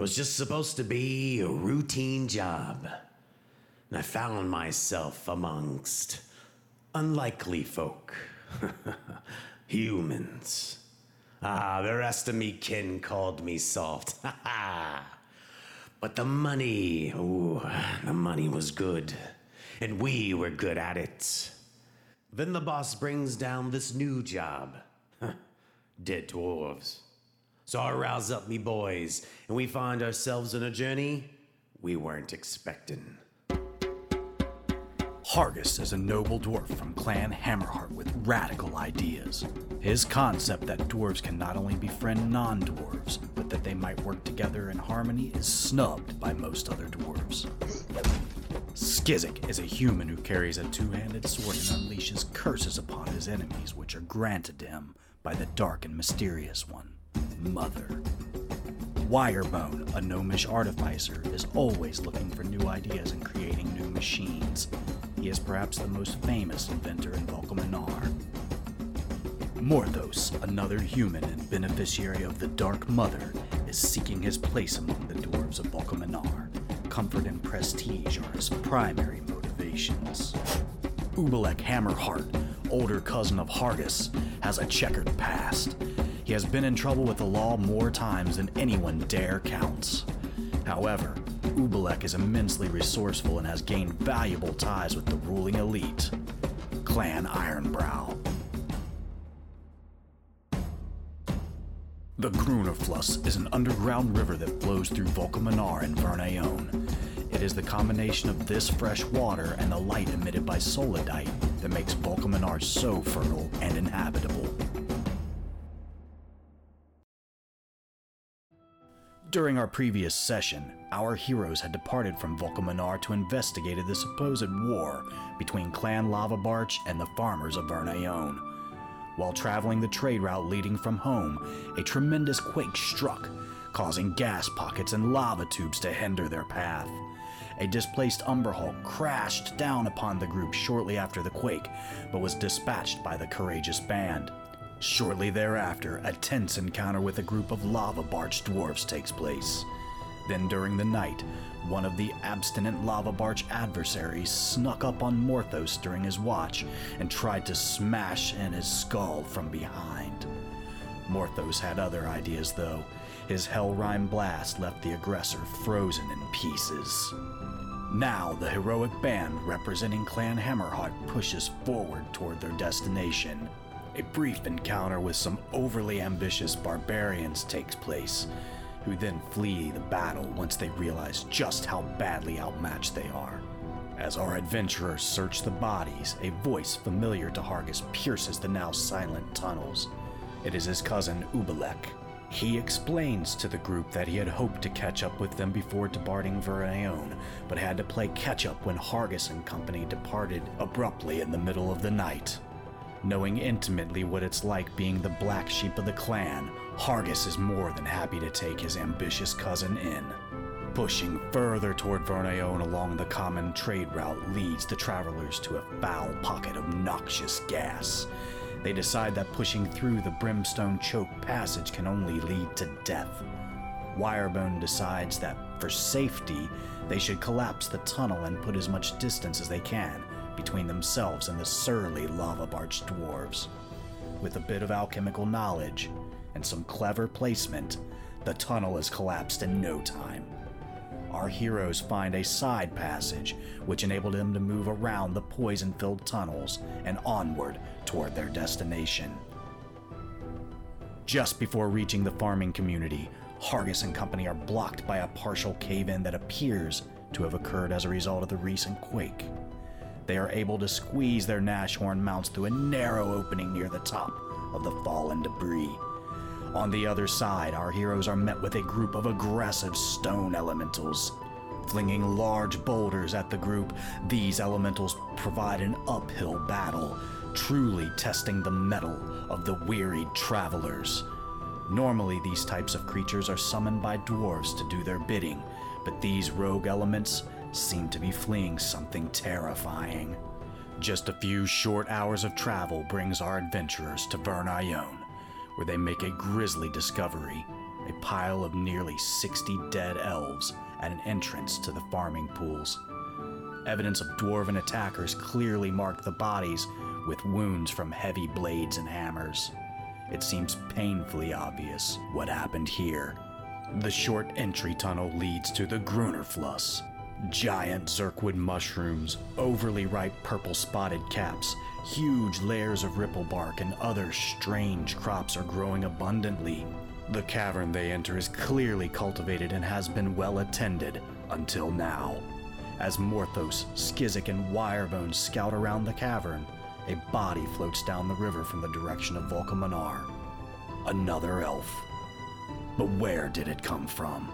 It was just supposed to be a routine job. And I found myself amongst unlikely folk. Humans. Ah, the rest of me kin called me soft. but the money, ooh, the money was good. And we were good at it. Then the boss brings down this new job. Dead dwarves. So I rouse up me boys, and we find ourselves on a journey we weren't expecting. Hargus is a noble dwarf from Clan Hammerheart with radical ideas. His concept that dwarves can not only befriend non dwarves, but that they might work together in harmony is snubbed by most other dwarves. Skizik is a human who carries a two handed sword and unleashes curses upon his enemies, which are granted to him by the dark and mysterious one, Mother. Wirebone, a gnomish artificer, is always looking for new ideas and creating new machines. He is perhaps the most famous inventor in Volcaminar. Morthos, another human and beneficiary of the Dark Mother, is seeking his place among the dwarves of Volcaminar. Comfort and prestige are his primary motivations. Ubelek Hammerheart, older cousin of Hargus, has a checkered past. He has been in trouble with the law more times than anyone dare counts. However, Ubelek is immensely resourceful and has gained valuable ties with the ruling elite, Clan Ironbrow. The Grunnerfluss is an underground river that flows through Volcaminar and Vernayon. It is the combination of this fresh water and the light emitted by Solidite that makes Volcaminar so fertile and inhabitable. During our previous session, our heroes had departed from Volcaminar to investigate the supposed war between Clan Lava Barch and the farmers of Vernayon. While traveling the trade route leading from home, a tremendous quake struck, causing gas pockets and lava tubes to hinder their path. A displaced Umberhulk crashed down upon the group shortly after the quake, but was dispatched by the courageous band. Shortly thereafter, a tense encounter with a group of lava barch dwarves takes place. Then, during the night, one of the abstinent lava barch adversaries snuck up on Morthos during his watch and tried to smash in his skull from behind. Morthos had other ideas, though. His Hellrime blast left the aggressor frozen in pieces. Now, the heroic band representing Clan Hammerheart pushes forward toward their destination. A brief encounter with some overly ambitious barbarians takes place, who then flee the battle once they realize just how badly outmatched they are. As our adventurers search the bodies, a voice familiar to Hargus pierces the now silent tunnels. It is his cousin Ubelek. He explains to the group that he had hoped to catch up with them before departing Vernayon, but had to play catch up when Hargus and company departed abruptly in the middle of the night. Knowing intimately what it's like being the black sheep of the clan, Hargus is more than happy to take his ambitious cousin in. Pushing further toward Vernayon along the common trade route leads the travelers to a foul pocket of noxious gas. They decide that pushing through the brimstone choke passage can only lead to death. Wirebone decides that, for safety, they should collapse the tunnel and put as much distance as they can between themselves and the surly lava barch dwarves. With a bit of alchemical knowledge and some clever placement, the tunnel is collapsed in no time. Our heroes find a side passage which enabled them to move around the poison filled tunnels and onward toward their destination. Just before reaching the farming community, Hargus and company are blocked by a partial cave in that appears to have occurred as a result of the recent quake. They are able to squeeze their Nashorn mounts through a narrow opening near the top of the fallen debris. On the other side, our heroes are met with a group of aggressive stone elementals. Flinging large boulders at the group, these elementals provide an uphill battle, truly testing the mettle of the wearied travelers. Normally, these types of creatures are summoned by dwarves to do their bidding, but these rogue elements seem to be fleeing something terrifying. Just a few short hours of travel brings our adventurers to Vernayon, where they make a grisly discovery a pile of nearly 60 dead elves at an entrance to the farming pools. Evidence of dwarven attackers clearly marked the bodies with wounds from heavy blades and hammers. It seems painfully obvious what happened here. The short entry tunnel leads to the Grunerfluss. Giant zurkhwood mushrooms, overly ripe purple spotted caps, huge layers of ripple bark, and other strange crops are growing abundantly. The cavern they enter is clearly cultivated and has been well attended until now. As Morthos, Skizik, and Wirebone scout around the cavern, a body floats down the river from the direction of Volcaminar. Another elf. But where did it come from?